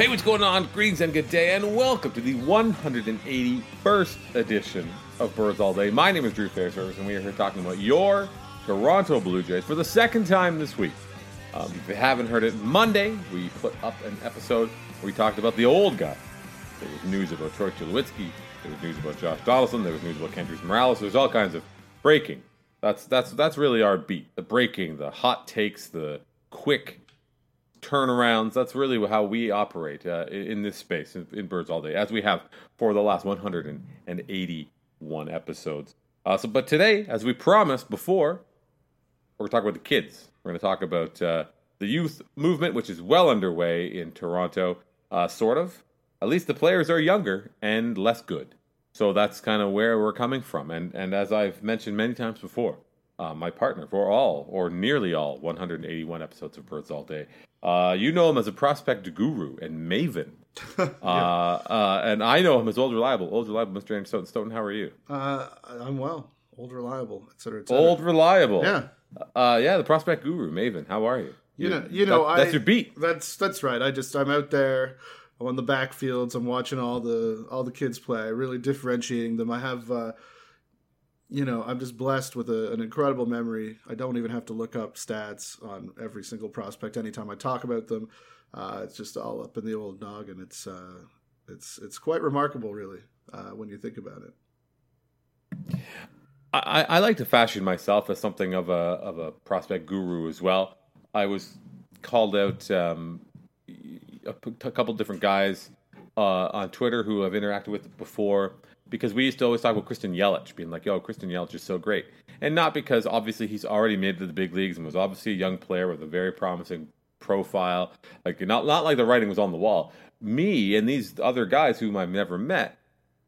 Hey, what's going on? Greens and good day, and welcome to the 181st edition of Birds All Day. My name is Drew Fairservice, and we are here talking about your Toronto Blue Jays for the second time this week. Um, if you haven't heard it, Monday we put up an episode where we talked about the old guy. There was news about Troy Tulowitzki. There was news about Josh Donaldson. There was news about Kendrys Morales. There's all kinds of breaking. That's that's that's really our beat. The breaking, the hot takes, the quick turnarounds. That's really how we operate uh, in this space in, in, Birds All Day, as we have for the last 181 episodes. Uh, so, but today, as we promised before, we're going to talk about the kids. We're going to talk about uh, the youth movement, which is well underway in Toronto, uh, sort of. At least the players are younger and less good. So that's kind of where we're coming from. And, and as I've mentioned many times before, uh, my partner for all, or nearly all, 181 episodes of Birds All Day. Uh, you know him as a prospect guru and maven. yeah. uh, uh, and I know him as Old Reliable. Old Reliable, Mr. Andrew Stoughton. Stoughton, how are you? Uh, I'm well. Old Reliable, et cetera, et cetera. Old Reliable. Yeah. Uh, yeah, the prospect guru, Maven. How are you? You, you know, you know, that, that's your beat. That's that's right. I just I'm out there. I'm on the backfields. I'm watching all the all the kids play. Really differentiating them. I have, uh, you know, I'm just blessed with a, an incredible memory. I don't even have to look up stats on every single prospect anytime I talk about them. Uh, it's just all up in the old noggin. It's uh, it's it's quite remarkable, really, uh, when you think about it. I, I like to fashion myself as something of a of a prospect guru as well. I was called out um, a, a, couple different guys uh, on Twitter who I've interacted with before because we used to always talk about Christian Yelich being like, "Yo, Christian Yelich is so great," and not because obviously he's already made it to the big leagues and was obviously a young player with a very promising profile. Like not not like the writing was on the wall. Me and these other guys whom I've never met,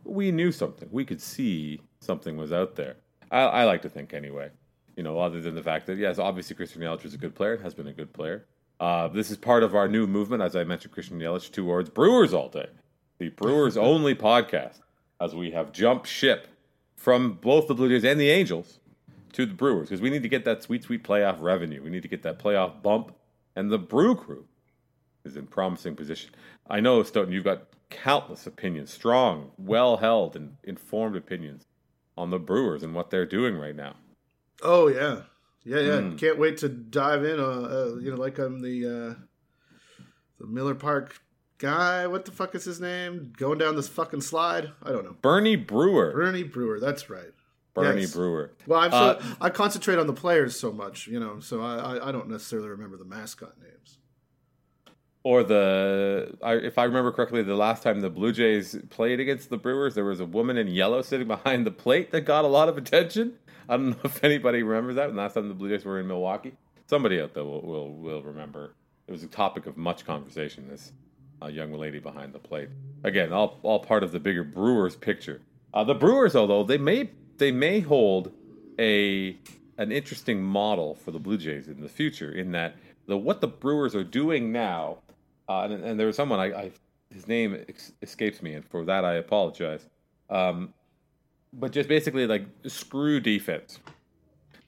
we knew something. We could see something was out there. I, I, like to think anyway. You know, other than the fact that yes, obviously Christian Yelich is a good player and has been a good player. Uh, this is part of our new movement, as I mentioned, Christian Yelich towards Brewers all day, the Brewers only podcast, as we have jumped ship from both the Blue Jays and the Angels to the Brewers because we need to get that sweet, sweet playoff revenue. We need to get that playoff bump, and the Brew Crew is in promising position. I know, Stoughton, you've got countless opinions, strong, well held, and informed opinions on the Brewers and what they're doing right now. Oh yeah, yeah, yeah. Mm. Can't wait to dive in. Uh, uh, you know, like I'm the uh, the Miller Park guy. What the fuck is his name? Going down this fucking slide. I don't know. Bernie Brewer. Bernie Brewer. That's right. Bernie yes. Brewer. Well, I'm so, uh, I concentrate on the players so much, you know, so I, I, I don't necessarily remember the mascot names or the I, if I remember correctly, the last time the Blue Jays played against the Brewers, there was a woman in yellow sitting behind the plate that got a lot of attention. I don't know if anybody remembers that. And last time the Blue Jays were in Milwaukee, somebody out there will will, will remember. It was a topic of much conversation. This uh, young lady behind the plate. Again, all all part of the bigger Brewers picture. Uh, the Brewers, although they may they may hold a an interesting model for the Blue Jays in the future, in that the what the Brewers are doing now uh, and, and, there was someone I, I his name ex- escapes me, and for that I apologize. Um, but just basically like screw defense.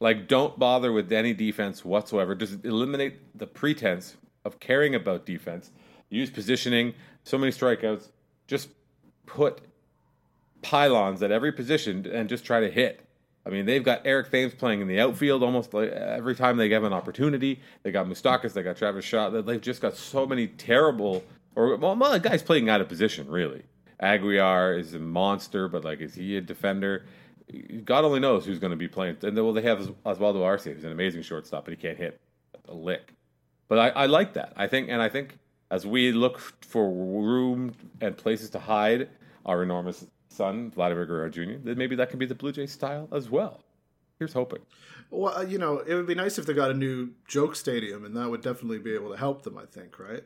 Like don't bother with any defense whatsoever. Just eliminate the pretense of caring about defense. Use positioning. So many strikeouts. Just put pylons at every position and just try to hit. I mean, they've got Eric Thames playing in the outfield almost like every time they give an opportunity. They got Moustakas, they got Travis Shaw. They've just got so many terrible, or well, guy's playing out of position, really. Aguilar is a monster, but like, is he a defender? God only knows who's going to be playing. And well, they have Oswaldo Arcia, who's an amazing shortstop, but he can't hit a lick. But I, I like that. I think, and I think as we look for room and places to hide our enormous son, Vladimir Guerrero Jr., then maybe that can be the Blue Jays style as well. Here's hoping. Well, you know, it would be nice if they got a new joke stadium, and that would definitely be able to help them. I think, right?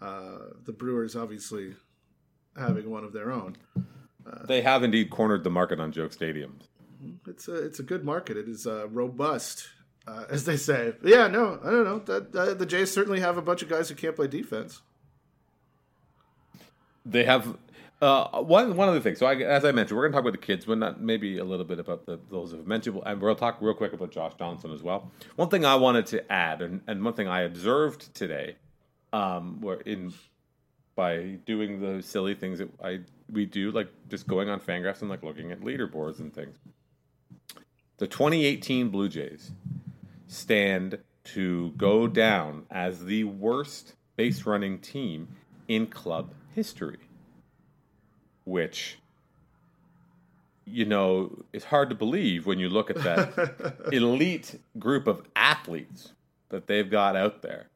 Uh, the Brewers obviously having one of their own. Uh, they have indeed cornered the market on joke stadiums. It's a it's a good market. It is uh, robust, uh, as they say. But yeah, no, I don't know. The Jays certainly have a bunch of guys who can't play defense. They have uh, one one other thing. So, I, as I mentioned, we're going to talk about the kids, but not maybe a little bit about the, those who've mentioned, and we'll talk real quick about Josh Johnson as well. One thing I wanted to add, and, and one thing I observed today, um, where in by doing the silly things that I we do, like just going on Fangraphs and like looking at leaderboards and things. The 2018 Blue Jays stand to go down as the worst base running team in club history, which you know is hard to believe when you look at that elite group of athletes that they've got out there.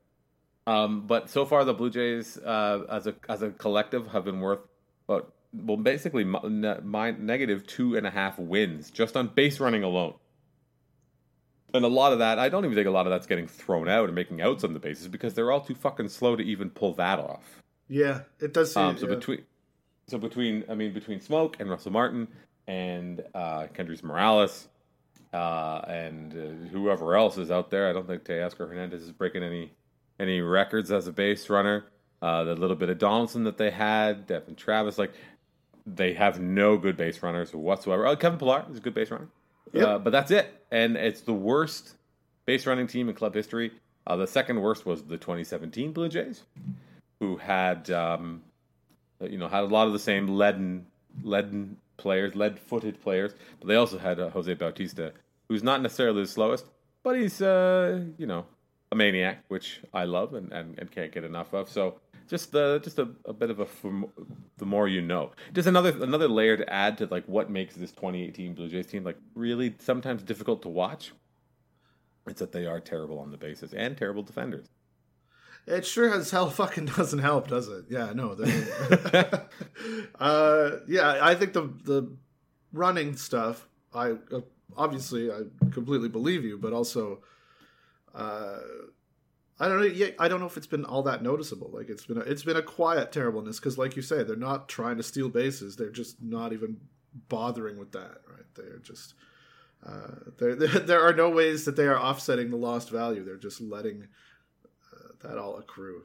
Um, but so far, the Blue Jays, uh, as a as a collective, have been worth about well, basically my negative two and a half wins just on base running alone. And a lot of that, I don't even think a lot of that's getting thrown out and making outs on the bases because they're all too fucking slow to even pull that off. Yeah, it does. Seem, um, so yeah. between, so between, I mean, between Smoke and Russell Martin and uh, Kendrys Morales uh, and uh, whoever else is out there, I don't think Teoscar Hernandez is breaking any any records as a base runner. Uh, the little bit of Donaldson that they had, Devon Travis, like they have no good base runners whatsoever. Oh, Kevin Pillar is a good base runner. Yep. Uh, but that's it. And it's the worst base running team in club history. Uh, the second worst was the 2017 Blue Jays, who had, um, you know, had a lot of the same leaden, leaden players, lead-footed players, but they also had uh, Jose Bautista, who's not necessarily the slowest, but he's, uh, you know, a maniac, which I love and, and, and can't get enough of. So just uh, just a, a bit of a the more you know. Just another another layer to add to like what makes this 2018 Blue Jays team like really sometimes difficult to watch. It's that they are terrible on the bases and terrible defenders. It sure as hell fucking doesn't help, does it? Yeah, no. uh, yeah, I think the the running stuff. I uh, obviously I completely believe you, but also. Uh, I don't know. Yeah, I don't know if it's been all that noticeable. Like it's been a, it's been a quiet terribleness because, like you say, they're not trying to steal bases. They're just not even bothering with that. Right? They're just uh, there. There are no ways that they are offsetting the lost value. They're just letting uh, that all accrue.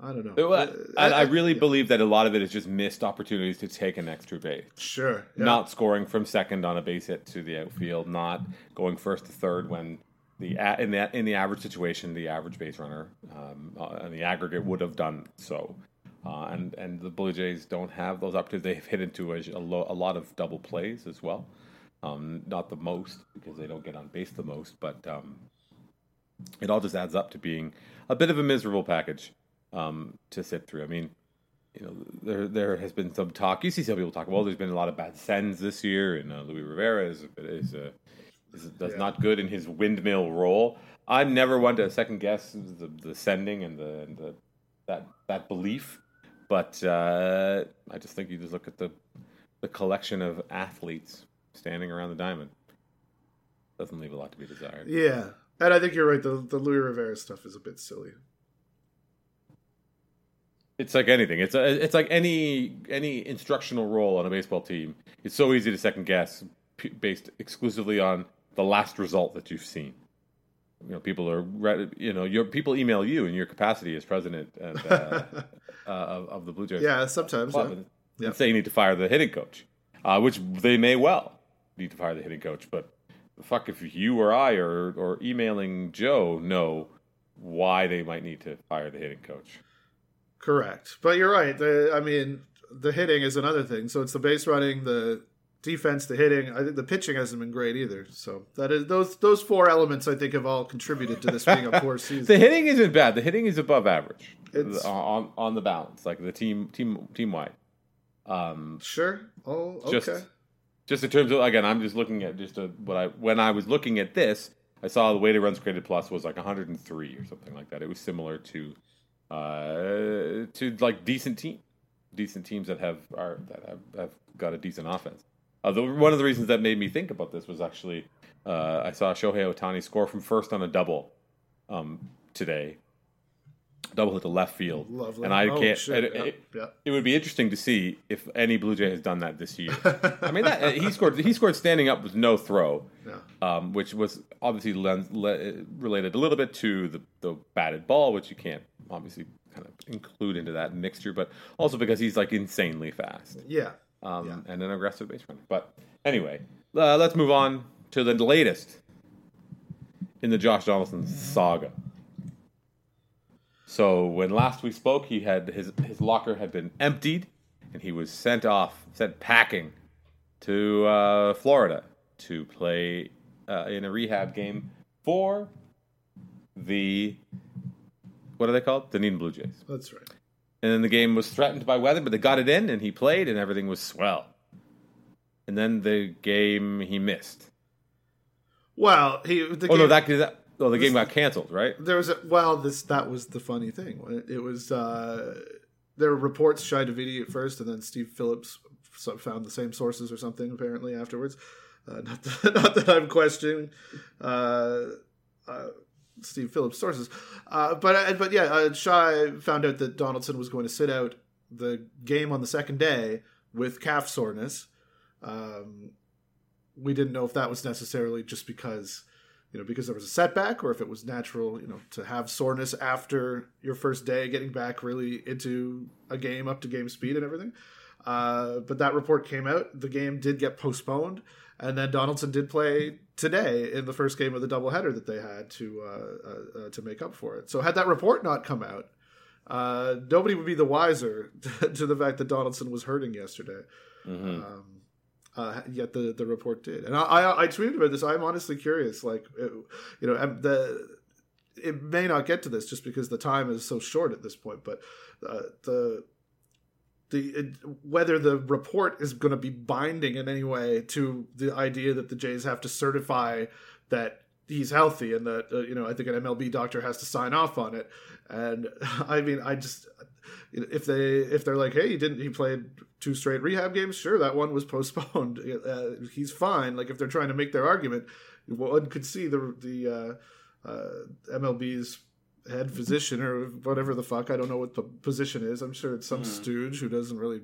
I don't know. Well, I, I, really yeah. believe that a lot of it is just missed opportunities to take an extra base. Sure. Yeah. Not scoring from second on a base hit to the outfield, not going first to third when the in the in the average situation, the average base runner um, uh, the aggregate would have done so. Uh, and and the Blue Jays don't have those opportunities. They've hit into a, a, lo- a lot of double plays as well. Um, not the most because they don't get on base the most, but um, it all just adds up to being a bit of a miserable package um, to sit through. I mean, you know, there there has been some talk. You see some people talk. Well, there's been a lot of bad sends this year, and uh, Luis Rivera is is a is, that's yeah. not good in his windmill role. I'm never one to second guess the, the sending and the, and the that that belief, but uh, I just think you just look at the the collection of athletes standing around the diamond. Doesn't leave a lot to be desired. Yeah, and I think you're right. The the Luis Rivera stuff is a bit silly. It's like anything. It's a, it's like any any instructional role on a baseball team. It's so easy to second guess based exclusively on the last result that you've seen. You know, people are you know your people email you in your capacity as president and, uh, uh, of, of, the Blue Jays. Yeah, sometimes. Yeah. And, and say you need to fire the hitting coach, uh, which they may well need to fire the hitting coach. But fuck, if you or I or or emailing Joe know why they might need to fire the hitting coach. Correct, but you're right. I mean, the hitting is another thing. So it's the base running, the defense, the hitting. I think the pitching hasn't been great either. So that is those those four elements I think have all contributed to this being a poor season. the hitting isn't bad. The hitting is above average it's, on on the balance, like the team team team wide. Um, sure. Oh, okay. Just, just in terms of again, I'm just looking at just a, what I when I was looking at this, I saw the weighted runs created plus was like 103 or something like that. It was similar to uh, to like decent team, decent teams that have are that have, have got a decent offense. Uh, the, one of the reasons that made me think about this was actually uh, I saw Shohei Ohtani score from first on a double um, today. Double hit the left field, Lovely. and I oh, can't. It, yep. It, yep. it, would be interesting to see if any Blue Jay has done that this year. I mean, that, he scored. He scored standing up with no throw, yeah. um, which was obviously lens, le, related a little bit to the, the batted ball, which you can't obviously kind of include into that mixture, but also because he's like insanely fast. Yeah, um, yeah. and an aggressive base runner. But anyway, uh, let's move on to the latest in the Josh Donaldson saga. So when last we spoke, he had his his locker had been emptied, and he was sent off, sent packing to uh, Florida to play uh, in a rehab game for the what are they called? The Dunedin Blue Jays. That's right. And then the game was threatened by weather, but they got it in, and he played, and everything was swell. And then the game he missed. Well, he. The oh game, no, that, that oh the game got canceled, right? there was a well. This that was the funny thing. It was uh, there were reports Shi Davidi at first, and then Steve Phillips found the same sources or something apparently afterwards. Uh, not, that, not that I'm questioning uh, uh, Steve Phillips' sources, uh, but uh, but yeah, uh, found out that Donaldson was going to sit out the game on the second day with calf soreness. Um, we didn't know if that was necessarily just because you know because there was a setback or if it was natural you know to have soreness after your first day getting back really into a game up to game speed and everything. Uh, but that report came out. The game did get postponed. And then donaldson did play today in the first game of the doubleheader that they had to uh, uh, uh to make up for it so had that report not come out uh, nobody would be the wiser to the fact that donaldson was hurting yesterday Mm-hmm. um, uh, yet the the report did, and I, I, I tweeted about this. I'm honestly curious, like it, you know, the it may not get to this just because the time is so short at this point, but uh, the the whether the report is going to be binding in any way to the idea that the Jays have to certify that he's healthy and that uh, you know I think an MLB doctor has to sign off on it. And I mean, I just if they if they're like, hey, he didn't he played two straight rehab games? Sure, that one was postponed. Uh, he's fine. Like if they're trying to make their argument, one could see the the uh, uh, MLB's head physician or whatever the fuck. I don't know what the position is. I'm sure it's some mm. stooge who doesn't really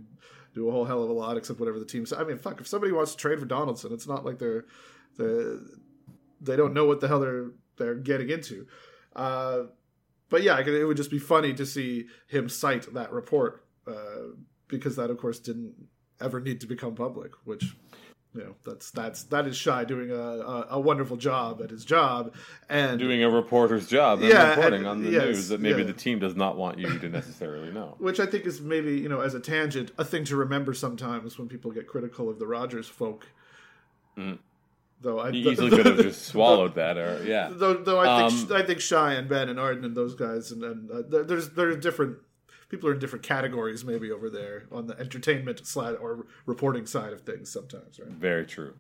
do a whole hell of a lot except whatever the team says. I mean, fuck, if somebody wants to trade for Donaldson, it's not like they're they they don't know what the hell they're they're getting into. Uh, but yeah, it would just be funny to see him cite that report uh, because that, of course, didn't ever need to become public. Which, you know, that's that's that is Shi doing a, a, a wonderful job at his job and doing a reporter's job and yeah, reporting and, on the yes, news that maybe yeah. the team does not want you to necessarily know. Which I think is maybe you know, as a tangent, a thing to remember sometimes when people get critical of the Rogers folk. Mm. Though I you easily could have just swallowed though, that, or yeah. Though, though I think um, I think Shi and Ben and Arden and those guys, and, and uh, there's there's different people are in different categories maybe over there on the entertainment side or reporting side of things sometimes, right? Very true.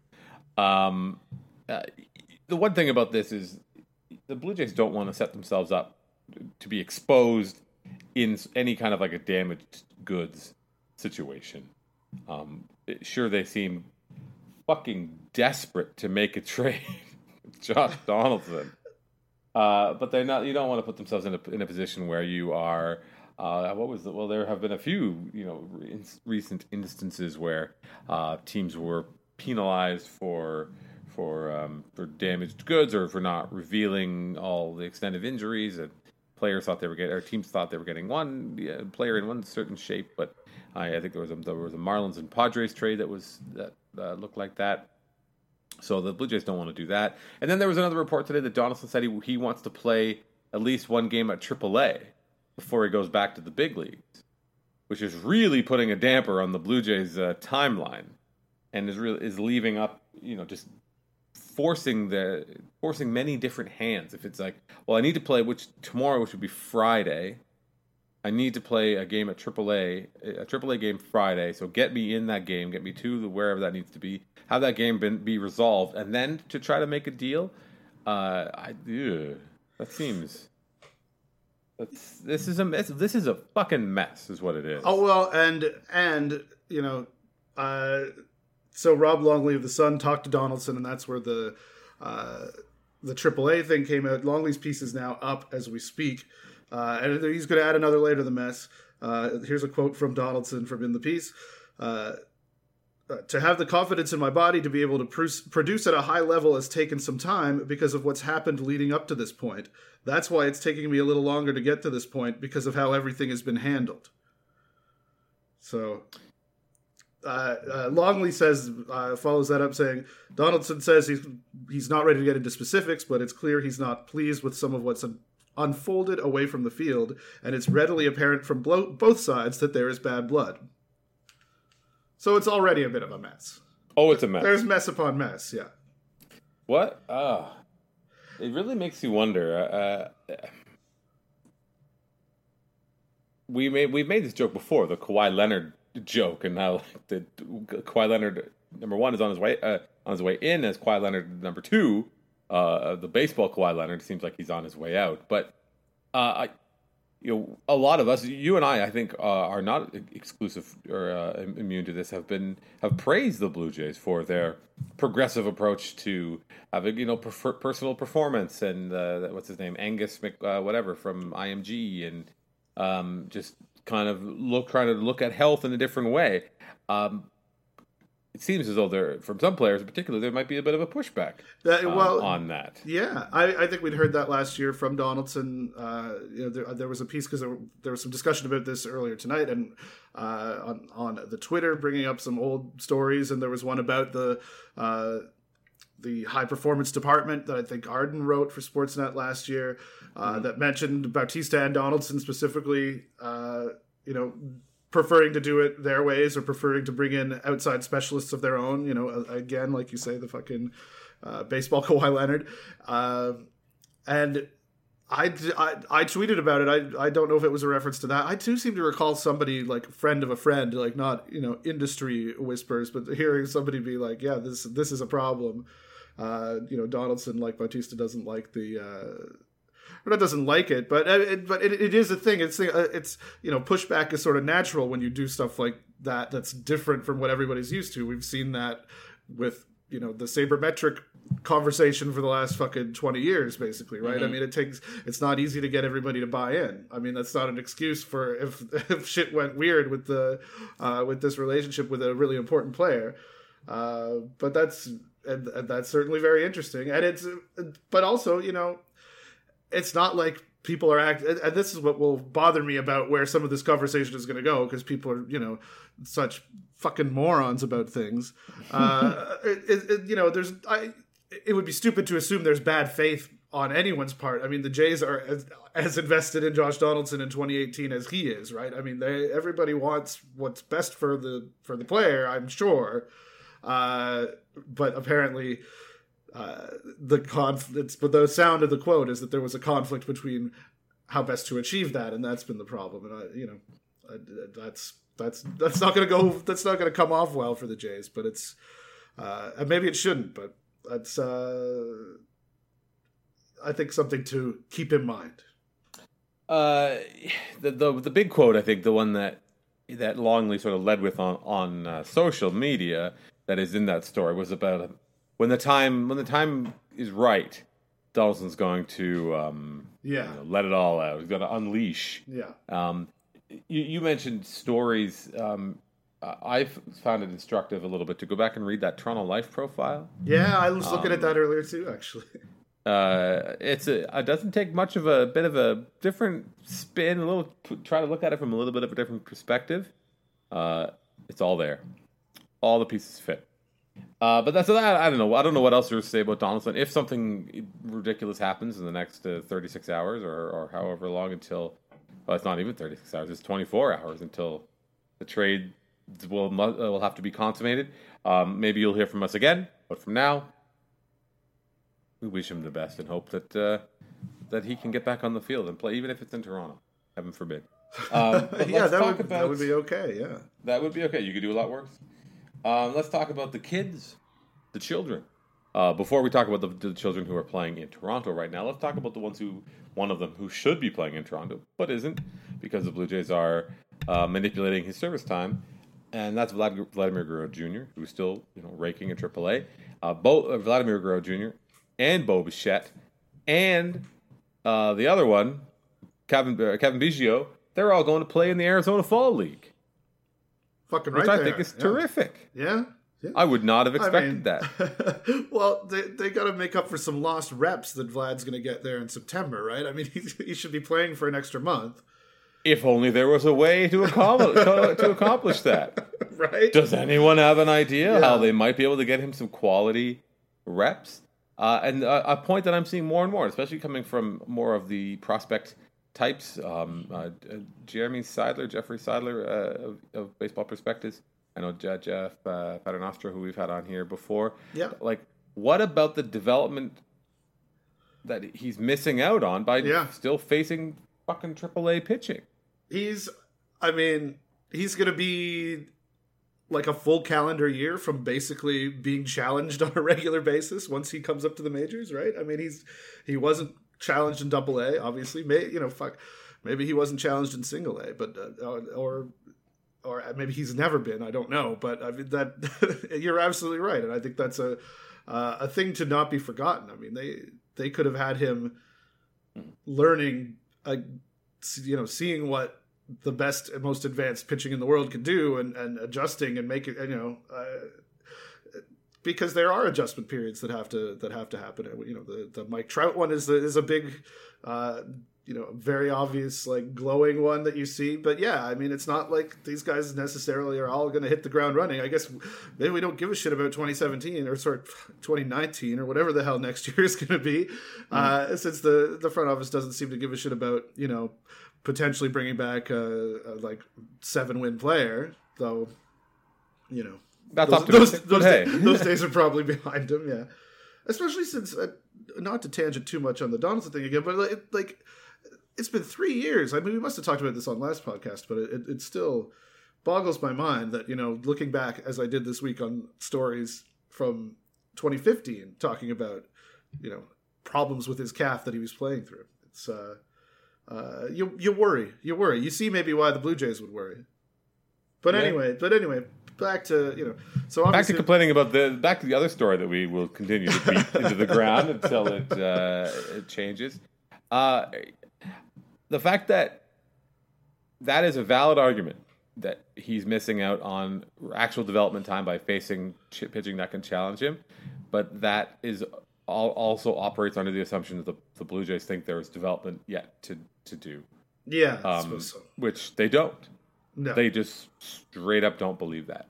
Um, uh, the one thing about this is the Blue Jays don't want to set themselves up to be exposed in any kind of like a damaged goods situation. Um, sure, they seem fucking desperate to make a trade Josh Donaldson. Uh, but they're not. You don't want to put themselves in a in a position where you are. Uh, what was the, well? There have been a few, you know, in, recent instances where uh, teams were penalized for for um, for damaged goods or for not revealing all the extent of injuries. And players thought they were getting, or teams thought they were getting one yeah, player in one certain shape, but I, I think there was a, there was a Marlins and Padres trade that was that uh, looked like that. So the Blue Jays don't want to do that. And then there was another report today that Donaldson said he, he wants to play at least one game at AAA before he goes back to the big leagues, which is really putting a damper on the Blue Jays' uh, timeline, and is really is leaving up, you know, just forcing the forcing many different hands. If it's like, well, I need to play which tomorrow, which would be Friday, I need to play a game at AAA, a AAA game Friday. So get me in that game, get me to wherever that needs to be, have that game been, be resolved, and then to try to make a deal. Uh, I ugh, that seems. This is a mess. This is a fucking mess, is what it is. Oh well, and and you know, uh, so Rob Longley of the Sun talked to Donaldson, and that's where the uh, the AAA thing came out. Longley's piece is now up as we speak. Uh, and he's going to add another layer to the mess. Uh, here's a quote from Donaldson from In the Piece. Uh, to have the confidence in my body to be able to pr- produce at a high level has taken some time because of what's happened leading up to this point. That's why it's taking me a little longer to get to this point because of how everything has been handled. So, uh, uh, Longley says uh, follows that up saying Donaldson says he's he's not ready to get into specifics, but it's clear he's not pleased with some of what's unfolded away from the field, and it's readily apparent from blo- both sides that there is bad blood. So it's already a bit of a mess. Oh, it's a mess. There's mess upon mess, yeah. What? Ah, it really makes you wonder. Uh, we made we've made this joke before, the Kawhi Leonard joke, and how the Kawhi Leonard number one is on his way uh, on his way in as Kawhi Leonard number two. Uh, the baseball Kawhi Leonard seems like he's on his way out, but uh, I, you know, a lot of us, you and I, I think, uh, are not exclusive or uh, immune to this. Have been have praised the Blue Jays for their progressive approach to having, you know, personal performance and uh, what's his name, Angus Mc, uh, whatever from IMG, and um, just kind of look trying to look at health in a different way. Um, it seems as though there, from some players in particular, there might be a bit of a pushback That, um, on that. Yeah, I, I think we'd heard that last year from Donaldson. Uh, you know, there, there was a piece because there, there was some discussion about this earlier tonight, and uh, on on the Twitter, bringing up some old stories, and there was one about the uh, the high performance department that I think Arden wrote for Sportsnet last year uh, that mentioned Bautista and Donaldson specifically. Uh, you know, preferring to do it their ways or preferring to bring in outside specialists of their own. You know, again, like you say, the fucking uh, baseball Kawhi Leonard. Uh, and I, I, I tweeted about it. I, I don't know if it was a reference to that. I too seem to recall somebody like friend of a friend, like not you know industry whispers, but hearing somebody be like, "Yeah, this this is a problem." Uh, you know, Donaldson like Bautista doesn't like the. Not doesn't like it, but uh, it, but it, it is a thing. It's uh, it's you know pushback is sort of natural when you do stuff like that. That's different from what everybody's used to. We've seen that with you know the sabermetric conversation for the last fucking 20 years basically right mm-hmm. i mean it takes it's not easy to get everybody to buy in i mean that's not an excuse for if if shit went weird with the uh, with this relationship with a really important player uh, but that's and, and that's certainly very interesting and it's but also you know it's not like people are act and this is what will bother me about where some of this conversation is going to go because people are you know such fucking morons about things uh it, it, you know there's i it would be stupid to assume there's bad faith on anyone's part. I mean, the Jays are as, as, invested in Josh Donaldson in 2018 as he is, right? I mean, they everybody wants what's best for the for the player, I'm sure. Uh, but apparently, the conflict. But the sound of the quote is that there was a conflict between how best to achieve that, and that's been the problem. And I, you know, I, that's that's that's not going to go. That's not going to come off well for the Jays. But it's uh, and maybe it shouldn't. But that's uh, I think something to keep in mind. Uh, the the the big quote, I think, the one that that Longley sort of led with on on uh, social media that is in that story was about when the time when the time is right, Donaldson's going to um, yeah you know, let it all out. He's going to unleash. Yeah. Um, you, you mentioned stories. Um, I found it instructive a little bit to go back and read that Toronto Life profile. Yeah, I was looking at that earlier too, actually. Uh, it's a, it doesn't take much of a bit of a different spin. A little try to look at it from a little bit of a different perspective. Uh, it's all there. All the pieces fit. Uh, but that's that. I don't know. I don't know what else there is to say about Donaldson. If something ridiculous happens in the next uh, 36 hours or, or however long until, well, it's not even 36 hours. It's 24 hours until the trade will uh, will have to be consummated. Um, maybe you'll hear from us again. But from now, we wish him the best and hope that uh, that he can get back on the field and play, even if it's in Toronto. Heaven forbid. Um, yeah, that would, about, that would be okay. Yeah, that would be okay. You could do a lot worse. Um, let's talk about the kids, the children. Uh, before we talk about the, the, children who are playing in Toronto right now, let's talk about the ones who, one of them who should be playing in Toronto but isn't, because the Blue Jays are uh, manipulating his service time, and that's Vlad, Vladimir Guerrero Jr., who's still you know raking in AAA. Uh, Bo, uh, Vladimir Guerrero Jr. and Bo Bichette, and uh, the other one, Kevin uh, Cavan Biggio, they're all going to play in the Arizona Fall League. Fucking right Which I there. think is yeah. terrific. Yeah. yeah. I would not have expected I mean, that. well, they, they got to make up for some lost reps that Vlad's going to get there in September, right? I mean, he, he should be playing for an extra month. If only there was a way to accomplish, to accomplish that. Right? Does anyone have an idea yeah. how they might be able to get him some quality reps? Uh, and a, a, point that I'm seeing more and more, especially coming from more of the prospect types, um, uh, Jeremy Seidler, Jeffrey Seidler uh, of, of, Baseball Prospectus. I know Jeff uh, Paternostro, who we've had on here before. Yeah. Like, what about the development that he's missing out on by yeah. still facing fucking AAA pitching? He's, I mean, he's going to be like a full calendar year from basically being challenged on a regular basis once he comes up to the majors, right? I mean, he's he wasn't challenged in Double A, obviously. May you know, fuck, maybe he wasn't challenged in Single A, but uh, or or maybe he's never been. I don't know, but I mean that you're absolutely right, and I think that's a uh, a thing to not be forgotten. I mean, they they could have had him learning, uh, you know, seeing what the best and most advanced pitching in the world can do and, and adjusting and making, you know uh, because there are adjustment periods that have to that have to happen you know the the Mike Trout one is the, is a big uh, you know very obvious like glowing one that you see but yeah i mean it's not like these guys necessarily are all going to hit the ground running i guess maybe we don't give a shit about 2017 or sort of 2019 or whatever the hell next year is going to be mm-hmm. uh, since the the front office doesn't seem to give a shit about you know potentially bringing back a, a like seven win player, though. You know, that's those, those, those, hey. those, days are probably behind him. Yeah, especially since uh, not to tangent too much on the Donaldson thing again, but like, like it's been three years. I mean, we must have talked about this on last podcast, but it, it still boggles my mind that you know, looking back as I did this week on stories from 2015, talking about you know problems with his calf that he was playing through. It's uh, uh, you you worry, you worry. You see maybe why the Blue Jays would worry. But yeah. anyway, but anyway, back to you know. So back to complaining about the back to the other story that we will continue to beat into the ground until it uh, it changes. Uh, the fact that that is a valid argument that he's missing out on actual development time by facing pitching that can challenge him, but that is also operates under the assumption that the, the Blue Jays think there is development yet to to do. Yeah, um, so. which they don't. No. They just straight up don't believe that.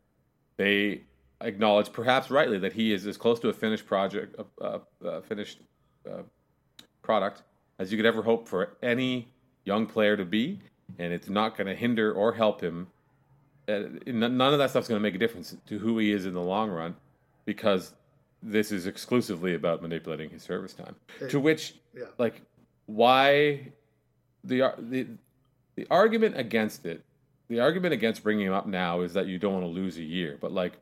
They acknowledge, perhaps rightly, that he is as close to a finished project, a, uh, uh, finished uh, product as you could ever hope for any young player to be, and it's not going to hinder or help him. Uh, none of that stuff's going to make a difference to who he is in the long run, because this is exclusively about manipulating his service time. It, to which, yeah. like, why the the the argument against it, the argument against bringing him up now is that you don't want to lose a year. But like,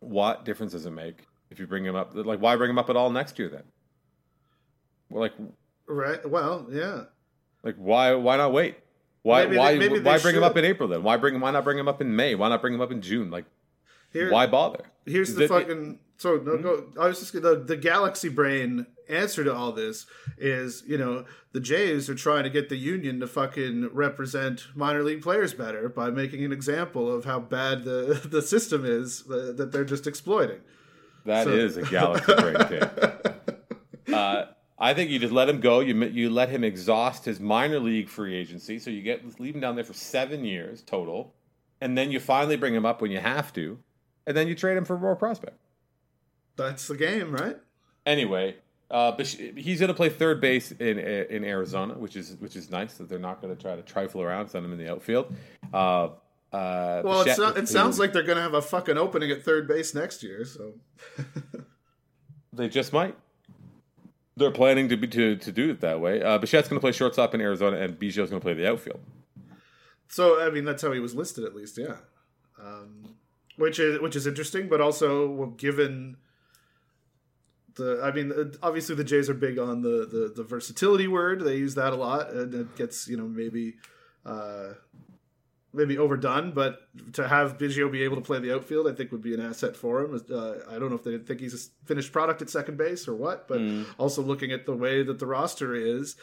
what difference does it make if you bring him up? Like, why bring him up at all next year then? Well, like, right? Well, yeah. Like, why why not wait? Why maybe why they, why bring should. him up in April then? Why bring why not bring him up in May? Why not bring him up in June? Like, Here, why bother? Here's is the it, fucking. So no, mm-hmm. go. I was just the the galaxy brain answer to all this is you know the Jays are trying to get the union to fucking represent minor league players better by making an example of how bad the the system is that they're just exploiting. That so. is a galaxy brain thing. Uh, I think you just let him go. You you let him exhaust his minor league free agency, so you get leave him down there for seven years total, and then you finally bring him up when you have to, and then you trade him for more prospect. That's the game, right? Anyway, uh, but he's going to play third base in in Arizona, which is which is nice that they're not going to try to trifle around, send him in the outfield. Uh, uh, well, not, it sounds like they're going to have a fucking opening at third base next year, so they just might. They're planning to be to, to do it that way. Uh, Bichette's going to play shortstop in Arizona, and Biggio's going to play the outfield. So, I mean, that's how he was listed, at least, yeah. Um, which is which is interesting, but also well, given the I mean uh, obviously the Jays are big on the, the the versatility word. They use that a lot and it gets, you know, maybe uh maybe overdone, but to have Biggio be able to play the outfield, I think would be an asset for him. Uh, I don't know if they think he's a finished product at second base or what, but mm. also looking at the way that the roster is,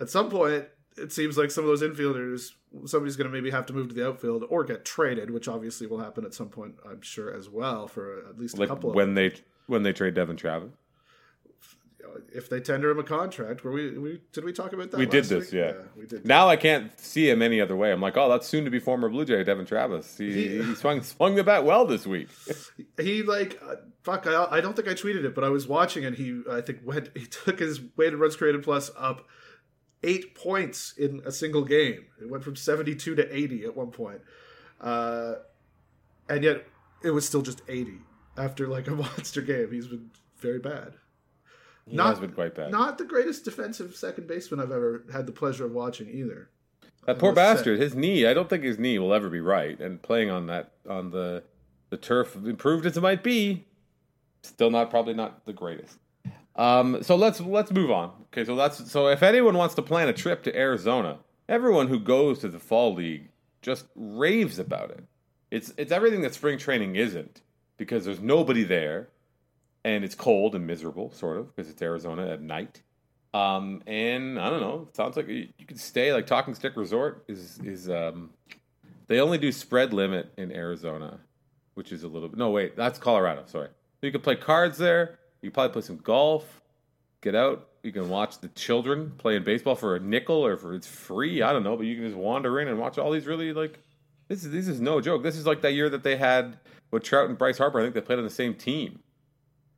at some point it seems like some of those infielders somebody's going to maybe have to move to the outfield or get traded, which obviously will happen at some point, I'm sure as well for at least like a couple. When they when they trade Devon Travis. If they tender him a contract, where we, we did we talk about that? We did this, week? yeah. we did. Now I can't see him any other way. I'm like, oh, that's soon to be former Blue Jay Devon Travis. He, He- he swung swung the bat well this week. he like uh, fuck. I, I don't think I tweeted it, but I was watching and he I think went he took his weighted runs created plus up eight points in a single game. It went from seventy two to eighty at one point, uh, and yet it was still just eighty after like a monster game. He's been very bad. He Not- has been quite bad. Not the greatest defensive second baseman I've ever had the pleasure of watching either. That poor say. bastard. His knee. I don't think his knee will ever be right. And playing on that on the the turf, improved as it might be, still not probably not the greatest. Um, so let's let's move on. Okay, so that's so if anyone wants to plan a trip to Arizona, everyone who goes to the fall league just raves about it. It's it's everything that spring training isn't because there's nobody there, and it's cold and miserable, sort of, because it's Arizona at night. Um, and I don't know. Sounds like you, could stay like Talking Stick Resort is is um, they only do spread limit in Arizona, which is a little. No, wait, that's Colorado. Sorry. So you could play cards there. You probably play some golf. Get out. You can watch the children playing baseball for a nickel or for it's free. I don't know, but you can just wander in and watch all these really like. This is this is no joke. This is like that year that they had with Trout and Bryce Harper. I think they played on the same team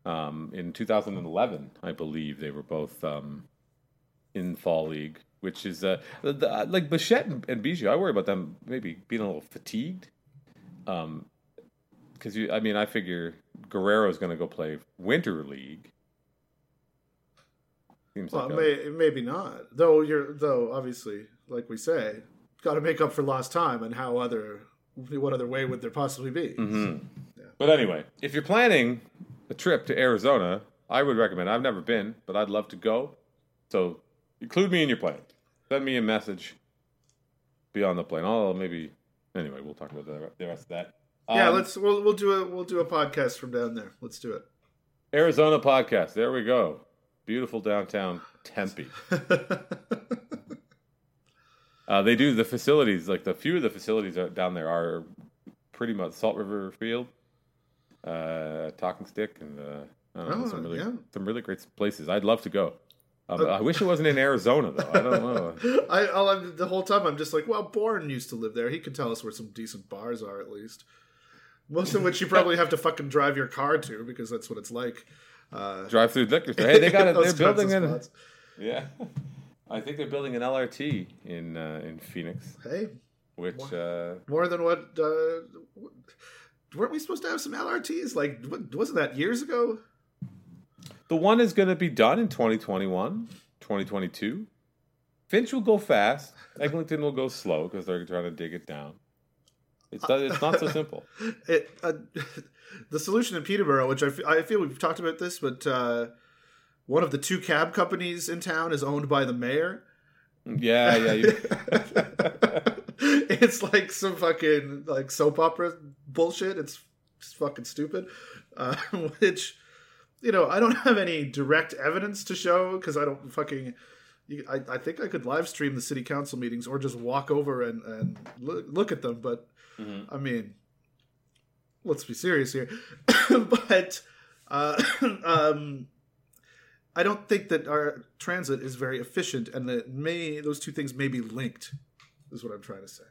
um, in 2011, I believe they were both um, in fall league, which is uh, the, the, like Bichette and, and Biggio. I worry about them maybe being a little fatigued, um, because you. I mean, I figure Guerrero's going to go play winter league. Seems Well, like may, maybe not. Though you're though obviously, like we say, got to make up for lost time. And how other what other way would there possibly be? Mhm. But anyway, if you're planning a trip to Arizona, I would recommend. I've never been, but I'd love to go. So include me in your plan. Send me a message. Be on the plane. I'll maybe. Anyway, we'll talk about the, the rest of that. Yeah, Um, let's we'll we'll do a we'll do a podcast from down there. Let's do it. Arizona podcast. There we go. Beautiful downtown Tempe. Uh, they do the facilities like the few of the facilities down there are pretty much Salt River Field, uh, Talking Stick, and uh, I don't know, Oh, some really yeah. some really great places. I'd love to go. Um, I wish it wasn't in Arizona though. I don't know. I all I'm, the whole time I'm just like, well, Bourne used to live there. He can tell us where some decent bars are at least. Most of which you probably have to fucking drive your car to because that's what it's like. Uh, Drive through liquor store. Hey, they got it. They're building an yeah. I think they're building an LRT in uh, in Phoenix, Hey, which uh, more than what? Weren't we supposed to have some LRTs? Like, what, wasn't that years ago? The one is going to be done in 2021, 2022. Finch will go fast. Eglinton will go slow because they're trying to dig it down. It's not, it's not so simple. It, uh, the solution in Peterborough, which I I feel we've talked about this, but uh, one of the two cab companies in town is owned by the mayor. Yeah, yeah. You, it's like some fucking like soap opera bullshit. It's fucking stupid. Uh, which you know I don't have any direct evidence to show because I don't fucking. I, I think I could live stream the city council meetings or just walk over and, and look, look at them, but Mhm. I mean, let's be serious here. but uh, um, I don't think that our transit is very efficient, and that may those two things may be linked. Is what I'm trying to say.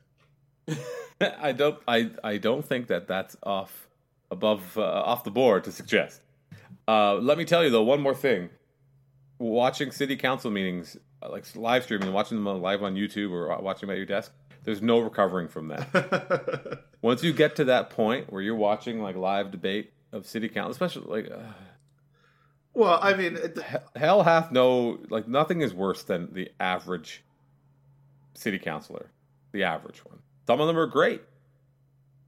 I don't. I I don't think that that's off above uh, off the board to suggest. Uh, let me tell you though one more thing. Watching city council meetings, uh, like live streaming, watching them live on YouTube or watching them at your desk, there's no recovering from that. Once you get to that point where you're watching like live debate of city council, especially like uh, well, I mean, it- hell hath no like nothing is worse than the average city councilor, the average one. Some of them are great.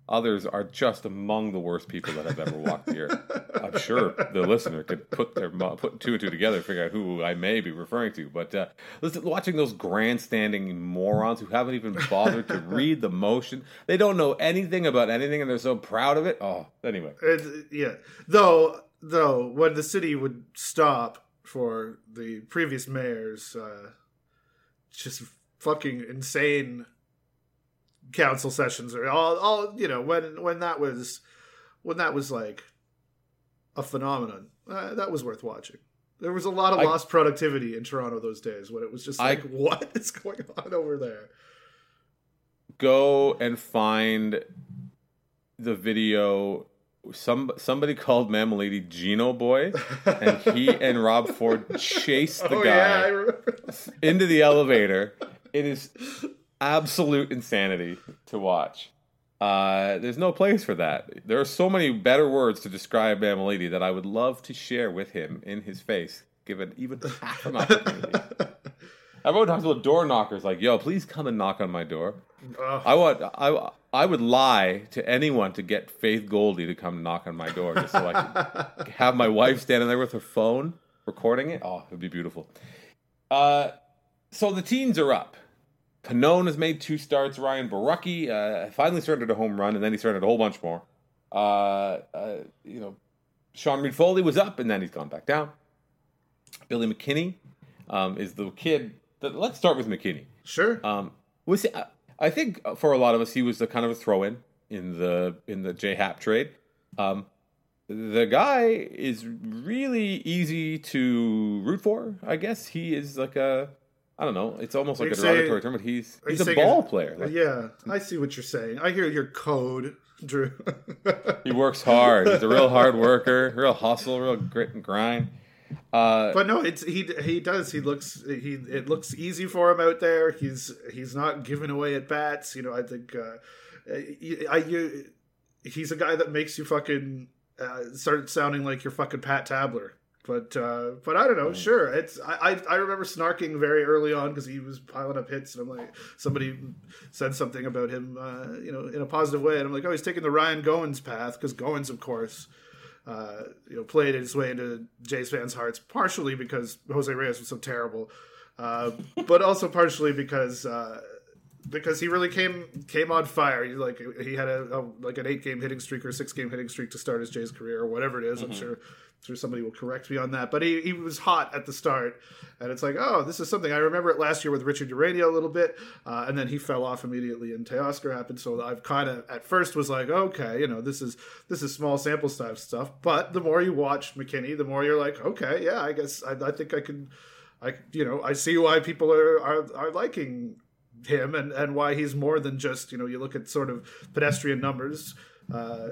Others are just among the worst people that have ever walked the earth. I'm sure the listener could put their put two and two together, figure out who I may be referring to. But uh, listen, watching those grandstanding morons who haven't even bothered to read the motion, they don't know anything about anything, and they're so proud of it. Oh, anyway, it- yeah. Though, though, when the city would stop for the previous mayor's uh, just fucking insane council sessions, or all, all you know, when when that was when that was like a phenomenon, uh, that was worth watching. There was a lot of I- lost productivity in Toronto those days when it was just I- like, what is going on over there? Go and find the video. Some somebody called Mammoliti Gino Boy, and he and Rob Ford chased the oh guy yeah, into the elevator. It is absolute insanity to watch. Uh, there's no place for that. There are so many better words to describe Mammoliti that I would love to share with him in his face, given even half an opportunity. Everyone talks about door knockers, like, "Yo, please come and knock on my door." Ugh. I want, I, I would lie to anyone to get Faith Goldy to come knock on my door, just so I could have my wife standing there with her phone recording it. Oh, it would be beautiful. Uh, so the teens are up. Pannone has made two starts. Ryan Borucki uh, finally started a home run, and then he started a whole bunch more. Uh, uh, you know, Sean Reid-Foley was up, and then he's gone back down. Billy McKinney um, is the kid. That, let's start with McKinney. Sure. Um, was I- think for a lot of us he was the kind of a throw in in the in the J Happ trade. Um, the guy is really easy to root for. I guess he is like a I don't know. It's almost like a derogatory term, but he's he's a ball player. Like, yeah, I see what you're saying. I hear your code, Drew. He works hard. He's a real hard worker, real hustle, real grit and grind. Uh, But no, it's he he does. He looks he it looks easy for him out there. He's he's not giving away at bats. You know, I think uh, I, I you he's a guy that makes you fucking uh, start sounding like you're fucking Pat Tabler. But uh, but I don't know. Sure, it's I I, I remember snarking very early on because he was piling up hits, and I'm like somebody said something about him, uh, you know, in a positive way, and I'm like, oh, he's taking the Ryan Goins path because Goins, of course, uh, you know, played his way into Jays fans' hearts, partially because Jose Reyes was so terrible, uh, but also partially because uh, because he really came came on fire. He like he had a, a like an eight game hitting streak or six game hitting streak to start his Jays career or whatever it is. I'm sure. Sure, somebody will correct me on that, but he, he was hot at the start, and it's like, oh, this is something. I remember it last year with Richard Urena a little bit, uh, and then he fell off immediately, and Teoscar happened. So I've kind of at first was like, okay, you know, this is this is small sample size stuff, but the more you watch McKinney, the more you're like, okay, yeah, I guess I, I think I can, I you know, I see why people are are, are liking him and, and why he's more than just you know you look at sort of pedestrian numbers uh,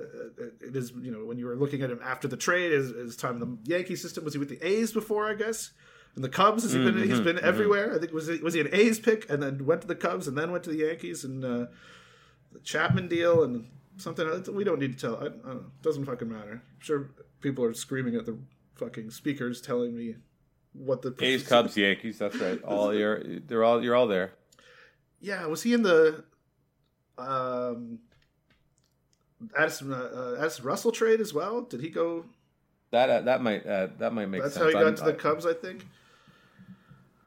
it is you know when you were looking at him after the trade his, his time in the Yankee system was he with the A's before I guess and the Cubs has he been he's been everywhere I think was he, was he an A's pick and then went to the Cubs and then went to the Yankees and uh, the Chapman deal and something else. we don't need to tell I, I don't know it doesn't fucking matter I'm sure people are screaming at the fucking speakers telling me what the A's, Cubs, Yankees. That's right. All you're they're all you're all there. Yeah, was he in the um Addison, uh, uh, Addison Russell trade as well? Did he go? That uh, that might uh, that might make sense. That's sense. how he got I'm- to the Cubs, I think.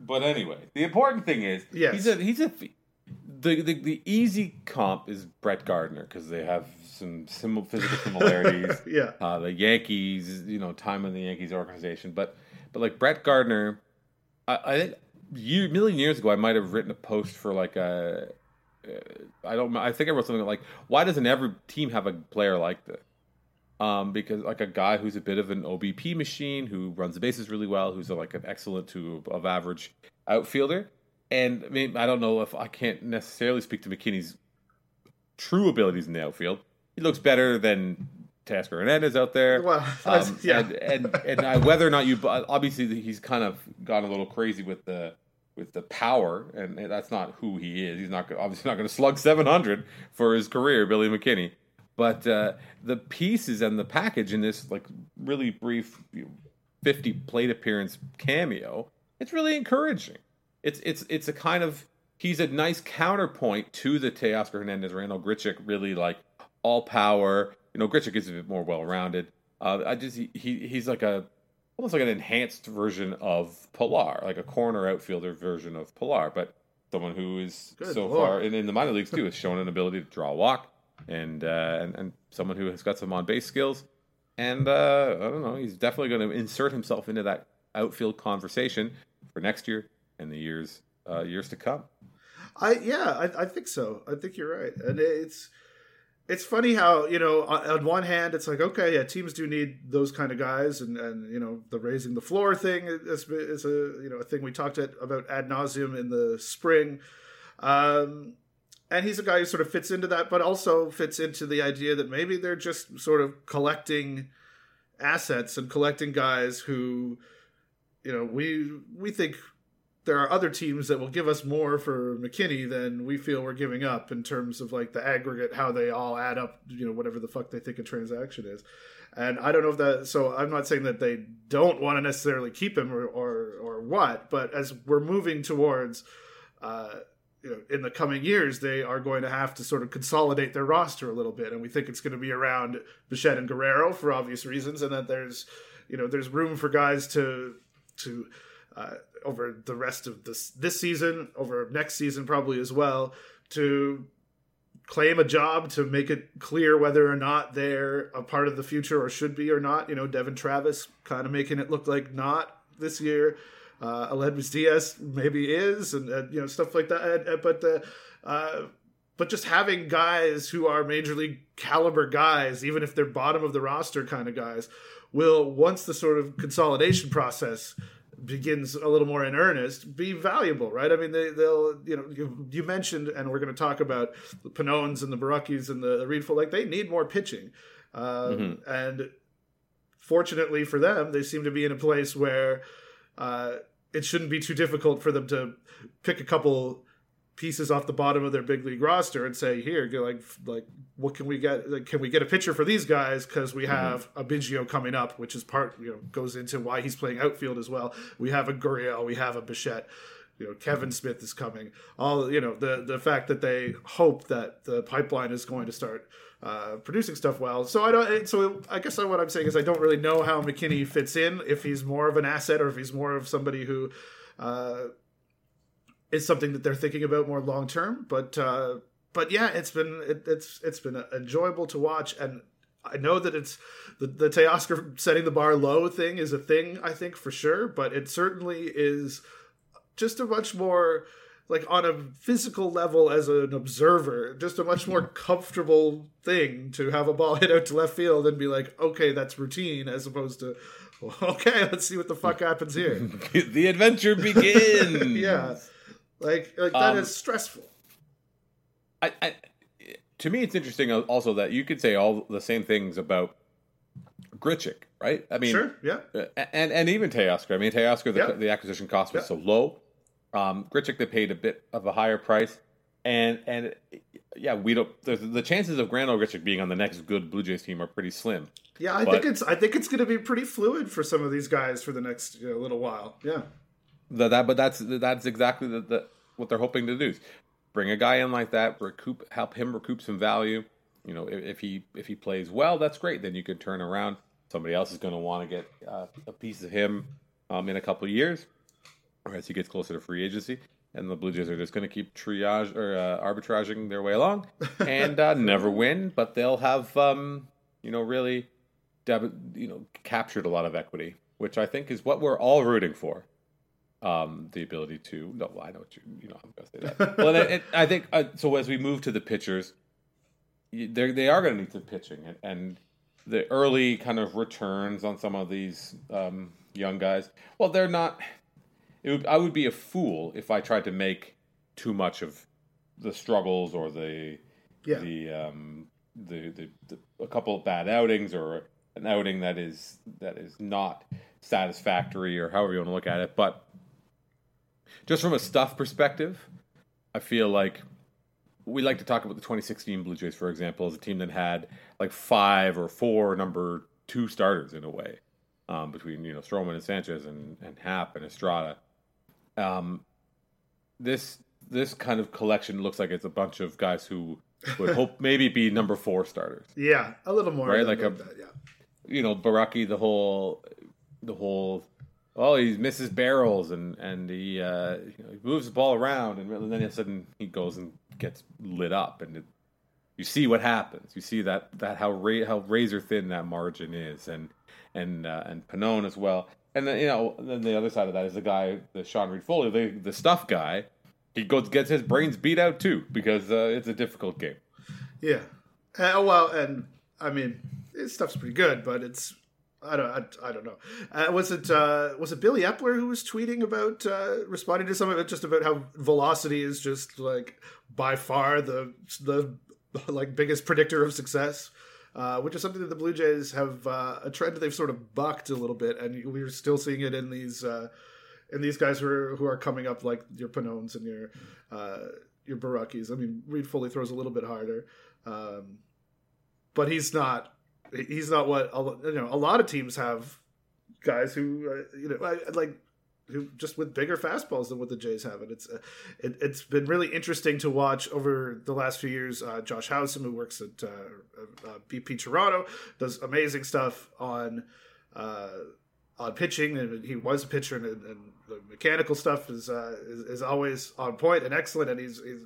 But anyway, the important thing is Yes. he's a he's a the the, the easy comp is Brett Gardner because they have some similar physical similarities. Yeah, uh, the Yankees, you know, time in the Yankees organization, but but like Brett Gardner, I, I think year, million years ago I might have written a post for like a. Uh, I don't. I think I wrote something like, "Why doesn't every team have a player like this?" Um, because like a guy who's a bit of an OBP machine, who runs the bases really well, who's a, like an excellent to of average outfielder. And I mean, I don't know if I can't necessarily speak to McKinney's true abilities in the outfield. He looks better than Teoscar Hernandez out there. well, Um, yeah, and and, and I, whether or not you obviously he's kind of gone a little crazy with the with the power, and, that's not who he is. He's not obviously not going to slug 700 for his career, Billy McKinney. But uh, the pieces and the package in this like really brief 50 plate appearance cameo, it's really encouraging. It's it's it's a kind of he's a nice counterpoint to the Teoscar Hernandez Randal Grichuk really like all power. You know, Gritchick is a bit more well rounded. Uh, I just he, he he's like a almost like an enhanced version of Pilar, like a corner outfielder version of Pilar, but someone who is Good so lord. far in, in the minor leagues too has shown an ability to draw a walk and uh, and and someone who has got some on base skills. And uh, I don't know, he's definitely going to insert himself into that outfield conversation for next year and the years uh, years to come. I yeah, I, I think so. I think you're right, and it's it's funny how you know on one hand it's like okay yeah teams do need those kind of guys and and you know the raising the floor thing is, is a you know a thing we talked about ad nauseum in the spring. Um, and he's a guy who sort of fits into that but also fits into the idea that maybe they're just sort of collecting assets and collecting guys who you know we we think there are other teams that will give us more for McKinney than we feel we're giving up in terms of like the aggregate, how they all add up, you know, whatever the fuck they think a transaction is. And I don't know if that. So I'm not saying that they don't want to necessarily keep him or or, or what, but as we're moving towards. Uh, you know, in the coming years, they are going to have to sort of consolidate their roster a little bit, and we think it's going to be around Bichette and Guerrero for obvious reasons, and that there's, you know, there's room for guys to to uh, over the rest of this this season, over next season probably as well, to claim a job to make it clear whether or not they're a part of the future or should be or not. You know, Devon Travis kind of making it look like not this year. Uh, Aledmys Diaz maybe is, and, and, you know stuff like that. But the uh, but just having guys who are major league caliber guys, even if they're bottom of the roster kind of guys, will once the sort of consolidation process begins a little more in earnest, be valuable, right? I mean, they, will you know, you, you, mentioned, and we're going to talk about the Pannones and the Boruckis and the, the Reedful, like they need more pitching. Um, mm-hmm. And fortunately for them, they seem to be in a place where uh, it shouldn't be too difficult for them to pick a couple pieces off the bottom of their big league roster and say, "Here, like, like, what can we get? Like, can we get a pitcher for these guys? Because we mm-hmm. have mm-hmm. a Biggio coming up, which is part, you know, goes into why he's playing outfield as well. We have a Gurriel, we have a Bichette." You know, Kevin mm-hmm. Smith is coming. All you know, the the fact that they hope that the pipeline is going to start uh, producing stuff well. So I don't. So I guess what I'm saying is I don't really know how McKinney fits in. If he's more of an asset or if he's more of somebody who uh, is something that they're thinking about more long term. But uh, but yeah, it's been it, it's it's been enjoyable to watch, and I know that it's the the Teoscar setting the bar low thing is a thing. I think for sure, but it certainly is just a much more like on a physical level as an observer, just a much more comfortable thing to have a ball hit out to left field and be like, okay, that's routine, as opposed to, okay, let's see what the fuck happens here. the adventure begins. yeah. Like, like that um, is stressful. I, I, to me, it's interesting also that you could say all the same things about Grichuk, right? I mean, sure, yeah, uh, and and even Teoscar. I mean, Teoscar, the, yeah. the acquisition cost was yeah. so low. Um, Grichuk, they paid a bit of a higher price, and and yeah, we don't. The chances of Grandal Grichuk being on the next good Blue Jays team are pretty slim. Yeah, I but, think it's I think it's going to be pretty fluid for some of these guys for the next you know, little while. Yeah. That, that but that's that's exactly the, the what they're hoping to do is bring a guy in like that, recoup, help him recoup some value. You know, if, if he if he plays well, that's great. Then you can turn around. Somebody else is going to want to get uh, a piece of him um, in a couple of years, or as he gets closer to free agency. And the Blue Jays are just going to keep triage or uh, arbitraging their way along and uh, never win, but they'll have um, you know really, you know, captured a lot of equity, which I think is what we're all rooting for um, the ability to. No, well, I know what you. You know, I'm going to say that. well, it, I think uh, so. As we move to the pitchers, they they are going to need some pitching, and, and, the early kind of returns on some of these um, young guys. Well, they're not. Would, I would be a fool if I tried to make too much of the struggles or the yeah. the, um, the, the the a couple of bad outings or an outing that is that is not satisfactory or however you want to look at it. But just from a stuff perspective, I feel like we like to talk about the 2016 Blue Jays, for example, as a team that had like five or four number two starters in a way, um, between you know Stroman and Sanchez and and Happ and Estrada. Um, this this kind of collection looks like it's a bunch of guys who would hope maybe be number four starters. Yeah, a little more, right? Like a, that, yeah. You know, Borucki, the whole the whole oh, he misses barrels and and he, uh, you know, he moves the ball around, and then all of a sudden he goes and gets lit up, and it, you see what happens. You see that that how ra- how razor thin that margin is, and and uh, and Pannone as well. And then you know, then the other side of that is the guy, the Sean Reid-Foley, the the stuff guy. He goes gets his brains beat out too because uh, it's a difficult game. Yeah, Uh, well, and I mean, his stuff's pretty good, but it's I don't I, I don't know. Uh, was it uh, was it Billy Eppler who was tweeting about uh, responding to some of it, just about how velocity is just like by far the the like biggest predictor of success. Uh, which is something that the Blue Jays have uh, a trend they've sort of bucked a little bit, and we're still seeing it in these uh, in these guys who are who are coming up like your Pannones and your your Boruckis. I mean, Reid-Foley throws a little bit harder, um, but he's not he's not what you know. A lot of teams have guys who uh, you know like who just with bigger fastballs than what the Jays have, and it's uh, it, has been really interesting to watch over the last few years. Uh, Josh Howsam, who works at uh, BP Toronto, does amazing stuff on on pitching, and he was a pitcher, and, and the mechanical stuff is, is, is always on point and excellent, and he's, he's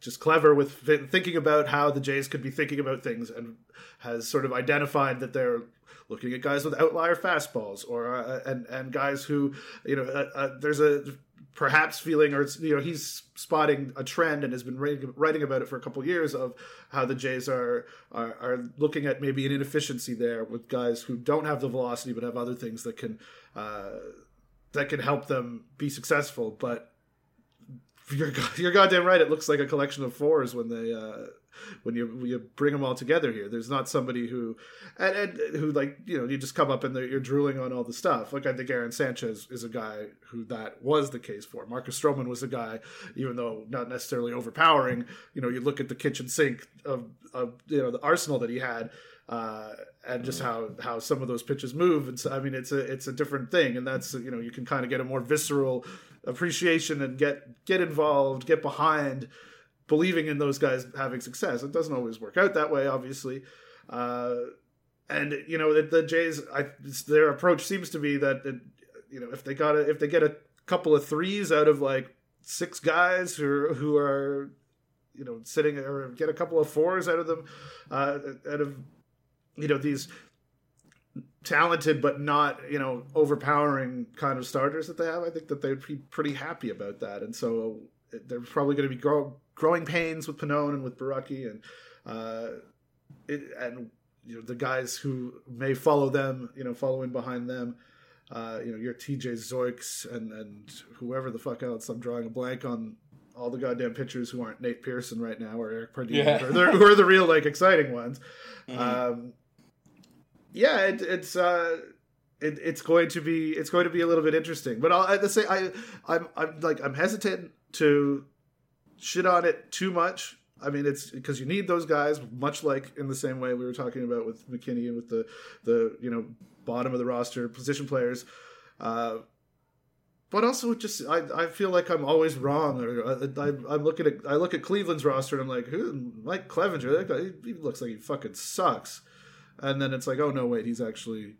just clever with thinking about how the Jays could be thinking about things, and has sort of identified that they're looking at guys with outlier fastballs or uh, and and guys who you know uh, uh, there's a perhaps feeling or you know he's spotting a trend and has been writing, writing about it for a couple of years of how the Jays are, are, are looking at maybe an inefficiency there with guys who don't have the velocity but have other things that can uh, that can help them be successful. But you're you're goddamn right. It looks like a collection of fours when they uh, when you when you bring them all together here. There's not somebody who and, and who like you know you just come up and you're drooling on all the stuff. Like I think Aaron Sanchez is a guy who that was the case for. Marcus Stroman was a guy, even though not necessarily overpowering. You know, you look at the kitchen sink of, of you know the arsenal that he had. Uh, and just how how some of those pitches move, and so I mean it's a it's a different thing, and that's you know you can kind of get a more visceral appreciation and get get involved, get behind believing in those guys having success. It doesn't always work out that way, obviously. Uh, and you know the, the Jays, I, their approach seems to be that it, you know if they got a, if they get a couple of threes out of like six guys who who are you know sitting or get a couple of fours out of them uh, out of you know these talented but not you know overpowering kind of starters that they have i think that they'd be pretty happy about that and so they're probably going to be grow, growing pains with Pannone and with Borucki and uh, it, and you know the guys who may follow them, you know, following behind them. Uh, you know, your TJ Zeuchs and and whoever the fuck else. I'm drawing a blank on all the goddamn pitchers who aren't Nate Pearson right now or Eric Pardinho, yeah. who are the real like exciting ones. Mm-hmm. Um, yeah, it, it's. Uh, it, it's going to be it's going to be a little bit interesting, but I'll, I say I I'm I'm like I'm hesitant to shit on it too much. I mean, it's because you need those guys, much like in the same way we were talking about with McKinney and with the the you know bottom of the roster position players. Uh, but also, just I, I feel like I'm always wrong. Or uh, I, am looking at I look at Cleveland's roster and I'm like, who Mike Clevinger? That guy, he looks like he fucking sucks. And then it's like, oh no, wait, he's actually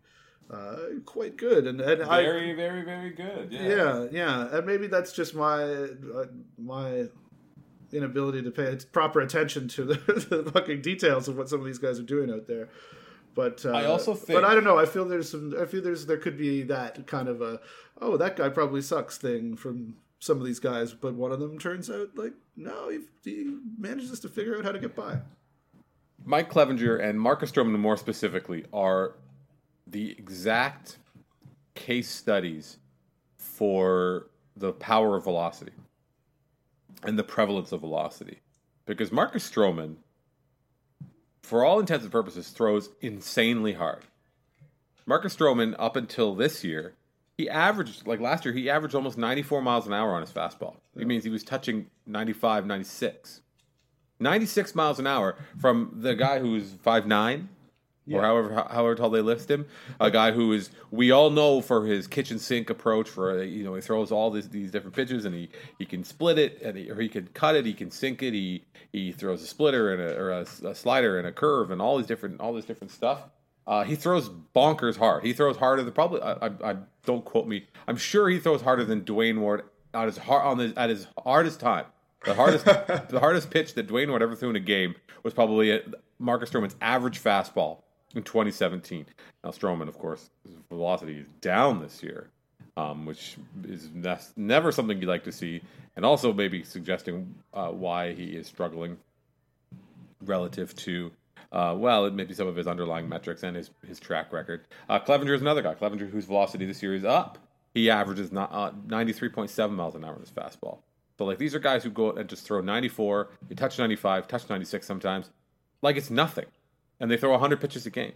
uh, quite good, and, and very, I, very, very good. Yeah, yeah, yeah. and maybe that's just my uh, my inability to pay proper attention to the, the, fucking details of what some of these guys are doing out there. But uh, I also think, but I don't know. I feel there's some. I feel there's there could be that kind of a oh that guy probably sucks thing from some of these guys, but one of them turns out like no, he, he manages to figure out how to get by. Mike Clevinger and Marcus Stroman, more specifically, are the exact case studies for the power of velocity and the prevalence of velocity. Because Marcus Stroman, for all intents and purposes, throws insanely hard. Marcus Stroman, up until this year, he averaged, like last year, he averaged almost 94 miles an hour on his fastball. It means he was touching 95, 96. 96 miles an hour from the guy who's 5'9 yeah. or however however tall they list him. A guy who is we all know for his kitchen sink approach. For you know he throws all these these different pitches and he he can split it and he, or he can cut it. He can sink it. He he throws a splitter and a, or a, a slider and a curve and all these different all this different stuff. Uh, he throws bonkers hard. He throws harder than probably. I, I, I, don't quote me. I'm sure he throws harder than Duane Ward at his hard on his at his hardest time. The hardest the hardest pitch that Duane Ward ever threw in a game was probably a, Marcus Stroman's average fastball in 2017. Now Stroman, of course, his velocity is down this year, um, which is ne- never something you'd like to see, and also maybe suggesting uh, why he is struggling. relative to uh, well, maybe some of his underlying metrics and his his track record. Uh, Clevinger is another guy. Clevinger, whose velocity this year is up. He averages not, uh, 93.7 miles an hour in his fastball. So like these are guys who go and just throw 94, they touch 95, touch 96 sometimes, like it's nothing, and they throw 100 pitches a game,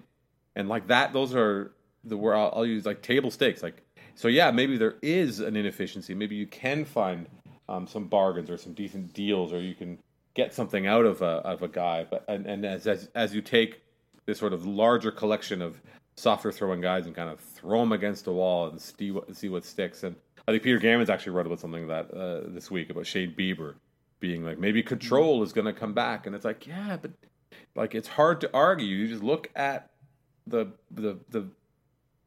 and like that, those are the where I'll, I'll use like table stakes. Like so, yeah, maybe there is an inefficiency. Maybe you can find um, some bargains or some decent deals, or you can get something out of a of a guy. But and, and as, as as you take this sort of larger collection of softer throwing guys and kind of throw them against a wall and see what see what sticks. And I think Peter Gammons actually wrote about something that uh, this week about Shane Bieber being like maybe control is going to come back, and it's like yeah, but like it's hard to argue. You just look at the the the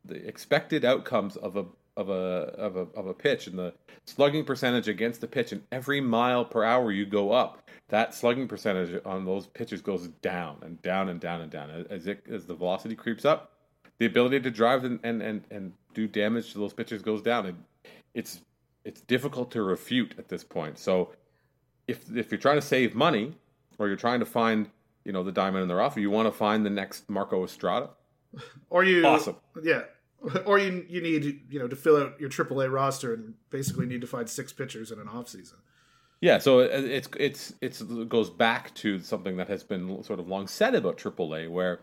the expected outcomes of a of a of a of a pitch and the slugging percentage against the pitch and every mile per hour you go up that slugging percentage on those pitches goes down and down and down and down. As it as the velocity creeps up the ability to drive and and and, and do damage to those pitches goes down. And it's it's difficult to refute at this point so if if you're trying to save money or you're trying to find you know the diamond in the rough you want to find the next Marco Estrada or you awesome yeah or you you need you know to fill out your AAA roster and basically need to find six pitchers in an off season. Yeah, so it's it's it's it goes back to something that has been sort of long said about AAA, where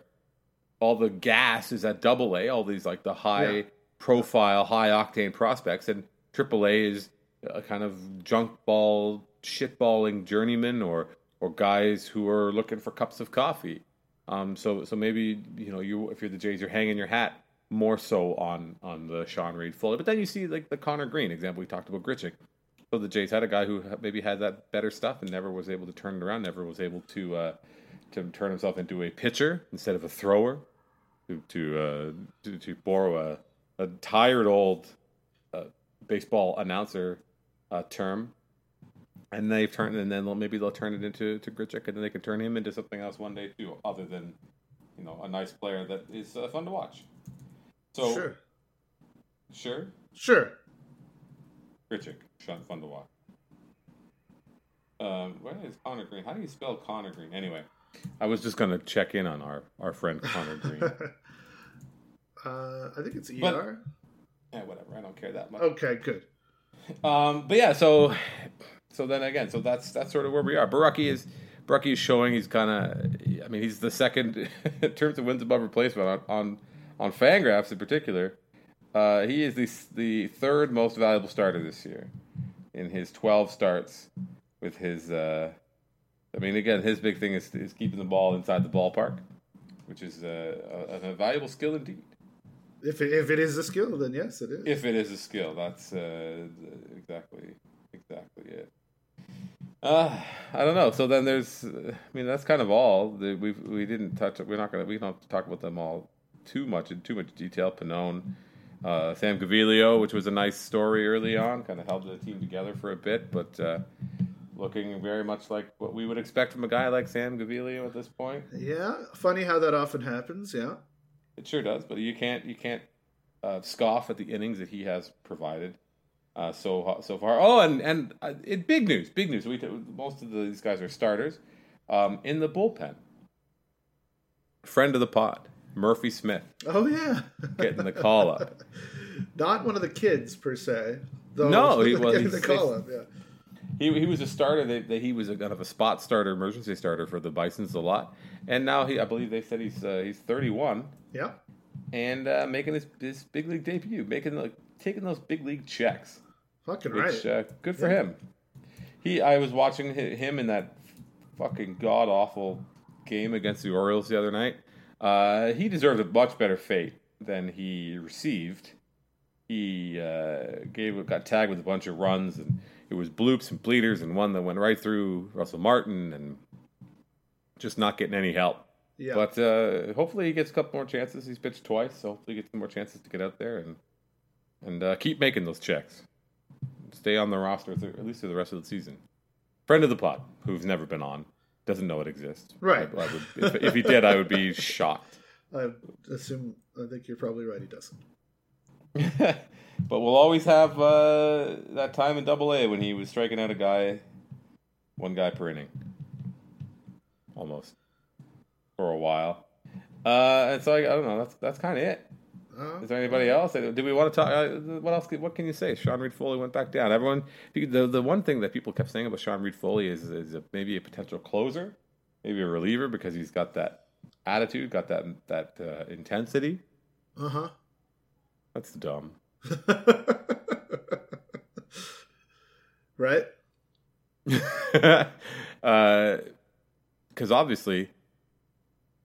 all the gas is at Double A, all these like the high yeah. profile, high octane prospects, and AAA is a kind of junk ball, shitballing journeyman or or guys who are looking for cups of coffee. Um, so so maybe you know you if you're the Jays, you're hanging your hat more so on on the Sean Reid-Foley. But then you see like the Conner Greene example we talked about Grichuk. So the Jays had a guy who maybe had that better stuff and never was able to turn it around, never was able to uh, to turn himself into a pitcher instead of a thrower. To to uh, to, to, borrow a, a tired old uh, baseball announcer uh, term, and they've turned and then maybe they'll turn it into to Grichuk, and then they can turn him into something else one day too, other than you know a nice player that is uh, fun to watch. So sure, sure, sure. Grichuk, fun to watch. Um, where is Conner Greene? How do you spell Conner Greene? Anyway, I was just gonna check in on our our friend Conner Greene. uh, I think it's ER. But, yeah, whatever. I don't care that much. Okay, good. Um, but yeah, so so then again, so that's that's sort of where we are. Borucki is Borucki is showing he's kind of. I mean, he's the second in terms of wins above replacement on, on on Fangraphs in particular, uh, he is the the third most valuable starter this year in his 12 starts with his. Uh, I mean, again, his big thing is, is keeping the ball inside the ballpark, which is uh, a, a, valuable skill indeed. If it, if it is a skill, then yes, it is. If it is a skill, that's uh, exactly exactly it. Uh, I don't know. So then there's, I mean, that's kind of all. We we didn't touch. We're not gonna. We don't have to talk about them all too much in too much detail. Pannone, uh, Sam Gaviglio, which was a nice story early on, kind of held the team together for a bit, but uh, looking very much like what we would expect from a guy like Sam Gaviglio at this point. Yeah, funny how that often happens. Yeah, it sure does. But you can't you can't uh, scoff at the innings that he has provided. Uh, so so far. Oh, and and uh, it, big news, big news. We most of these guys are starters um, in the bullpen. Friend of the pod, Murphy Smith. Oh yeah, getting the call up. Not one of the kids per se. Though no, he was getting the call up. Yeah. He, he was a starter. They, they, he was a kind of a spot starter, emergency starter for the Bison's a lot, and now he I believe they said he's uh, he's 31. Yeah. And uh, making this his big league debut, making like taking those big league checks. Fucking which, right. Uh, good for yeah. him. He I was watching him in that fucking god awful game against the Orioles the other night uh, he deserved a much better fate than he received. He uh, gave got tagged with a bunch of runs, and it was bloops and bleeders, and one that went right through Russell Martin, and just not getting any help. Yeah. But uh, hopefully he gets a couple more chances. He's pitched twice, so hopefully he gets some more chances to get out there and and uh, keep making those checks. Stay on the roster at least through the rest of the season. Friend of the pod, who's never been on, doesn't know it exists. Right. I, I would, if, if, he did, I would be shocked. I assume. I think you're probably right. He doesn't. but we'll always have uh, that time in Double A when he was striking out a guy, one guy per inning, almost. For a while. Uh, and so I, I don't know. That's that's kind of it. Uh, Is there anybody else? Do we want to talk? Uh, what else? What can you say? Sean Reid-Foley went back down. Everyone, the the one thing that people kept saying about Sean Reid-Foley is is a, maybe a potential closer, maybe a reliever because he's got that attitude, got that that uh, intensity. uh huh. That's dumb. right. because uh, obviously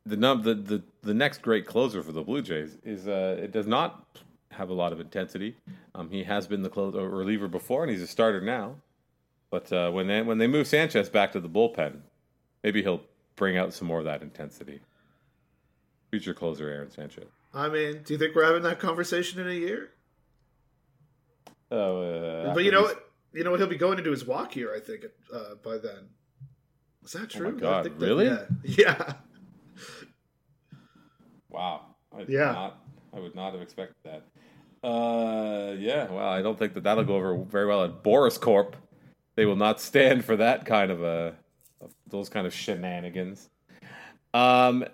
the, num- the the the next great closer for the Blue Jays is uh, it does not have a lot of intensity. Um, he has been the clo- uh, reliever before, and he's a starter now. But uh, when they when they move Sanchez back to the bullpen, maybe he'll bring out some more of that intensity. Future closer Aaron Sanchez. I mean, do you think we're having that conversation in a year? Oh, uh, but you know what? You know what? He'll be going into his walk year. I think uh, by then. Is that true? Oh my God, think that- really? yeah. yeah. Wow. I Yeah. Not, I would not have expected that. Uh, yeah. Well, I don't think that that'll go over very well at Boras Corp. They will not stand for that kind of a those kind of shenanigans. Um,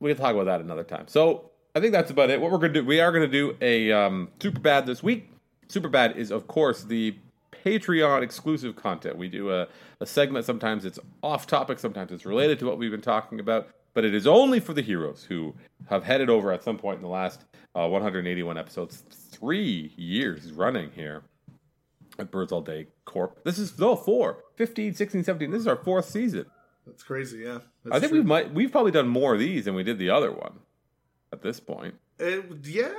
we can talk about that another time. So I think that's about it. What we're gonna do, we are gonna do a um, super bad this week. Super bad is of course the Patreon exclusive content. We do a, a segment. Sometimes it's off topic. Sometimes it's related to what we've been talking about. But it is only for the heroes who have headed over at some point in the last uh, 181 episodes, three years running here at Birds All Day Corp. This is no four, 15, 16, 17. This is our fourth season. That's crazy. Yeah. I think we might we've probably done more of these than we did the other one at this point. It, yeah.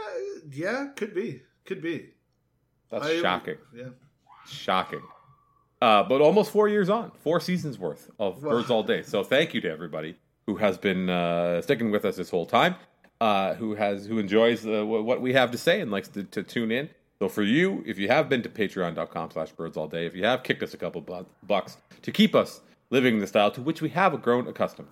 Yeah. Could be. Could be. That's I- shocking. Yeah. Shocking. Uh, but almost four years on, four seasons worth of Wow. Birds All Day. So thank you to everybody who has been uh, sticking with us this whole time, uh, who has who enjoys uh, wh- what we have to say and likes to, to tune in. So for you, if you have been to patreon.com slash birds all day, if you have kicked us a couple bu- bucks to keep us living the style to which we have grown accustomed,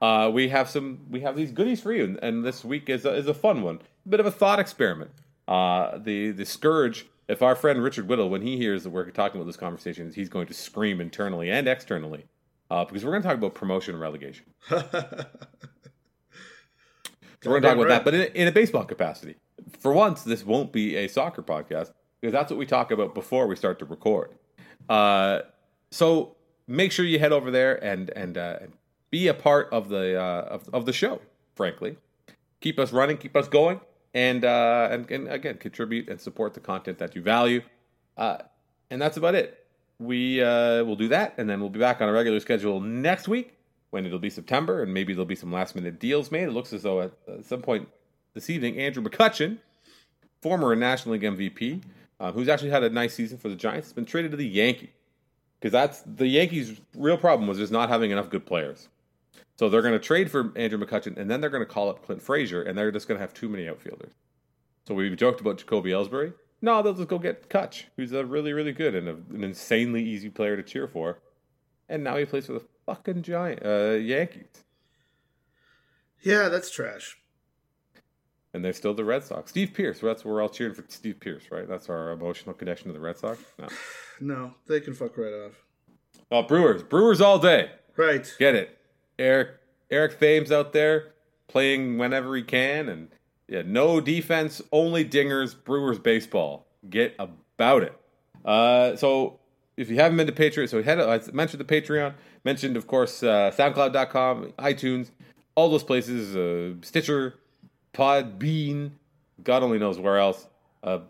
uh, we have some we have these goodies for you, and, and this week is a, is a fun one, a bit of a thought experiment. Uh, the the scourge. If our friend Richard Whittle, when he hears that we're talking about this conversation, he's going to scream internally and externally uh, because we're going to talk about promotion and relegation. So we're going to talk about that, but in, in a baseball capacity. For once, this won't be a soccer podcast because that's what we talk about before we start to record. Uh, so make sure you head over there and and uh, be a part of the uh, of, of the show. Frankly, keep us running, keep us going, and uh, and, and again contribute and support the content that you value. Uh, and that's about it. We uh, will do that, and then we'll be back on a regular schedule next week when it'll be September, and maybe there'll be some last minute deals made. It looks as though at, at some point this evening, Andrew McCutchen, former National League MVP, uh, who's actually had a nice season for the Giants, has been traded to the Yankees because that's the Yankees' real problem was just not having enough good players. So they're going to trade for Andrew McCutchen, and then they're going to call up Clint Frazier, and they're just going to have too many outfielders. So we joked about Jacoby Ellsbury. No, they'll just go get Kutch, who's a really, really good and a, an insanely easy player to cheer for. And now he plays for the fucking Giant uh, Yankees, yeah, that's trash. and they're still the Red Sox. Steve Pearce, that's we're all cheering for Steve Pearce, right? That's our emotional connection to the Red Sox. No, No, they can fuck right off. oh, Brewers, Brewers all day. Right. Get it, Eric Eric Thames out there playing whenever he can, and yeah, no defense, only dingers. Brewers baseball. Get about it. Uh, so if you haven't been to Patreon, so head. I mentioned the Patreon. Mentioned, of course, uh, SoundCloud.com, iTunes, all those places. Uh, Stitcher, Podbean. God only knows where else. Uh,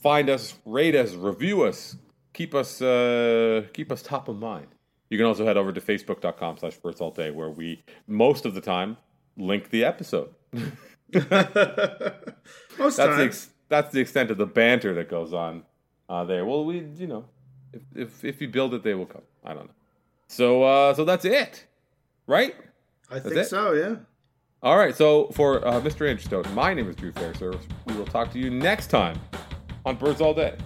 find us, rate us, review us, keep us uh, keep us top of mind. You can also head over to facebook.com slash birds all day where we most of the time link the episode. Most That's the times. ex- that's the extent of the banter that goes on uh, there. Well, we you know if, if if you build it, they will come. I don't know. So uh, so that's it, right? I think it? so, yeah. All right. So for uh, Mr. Andrew Stone, my name is Drew Fair. Fairservice. We will talk to you next time on Birds All Day.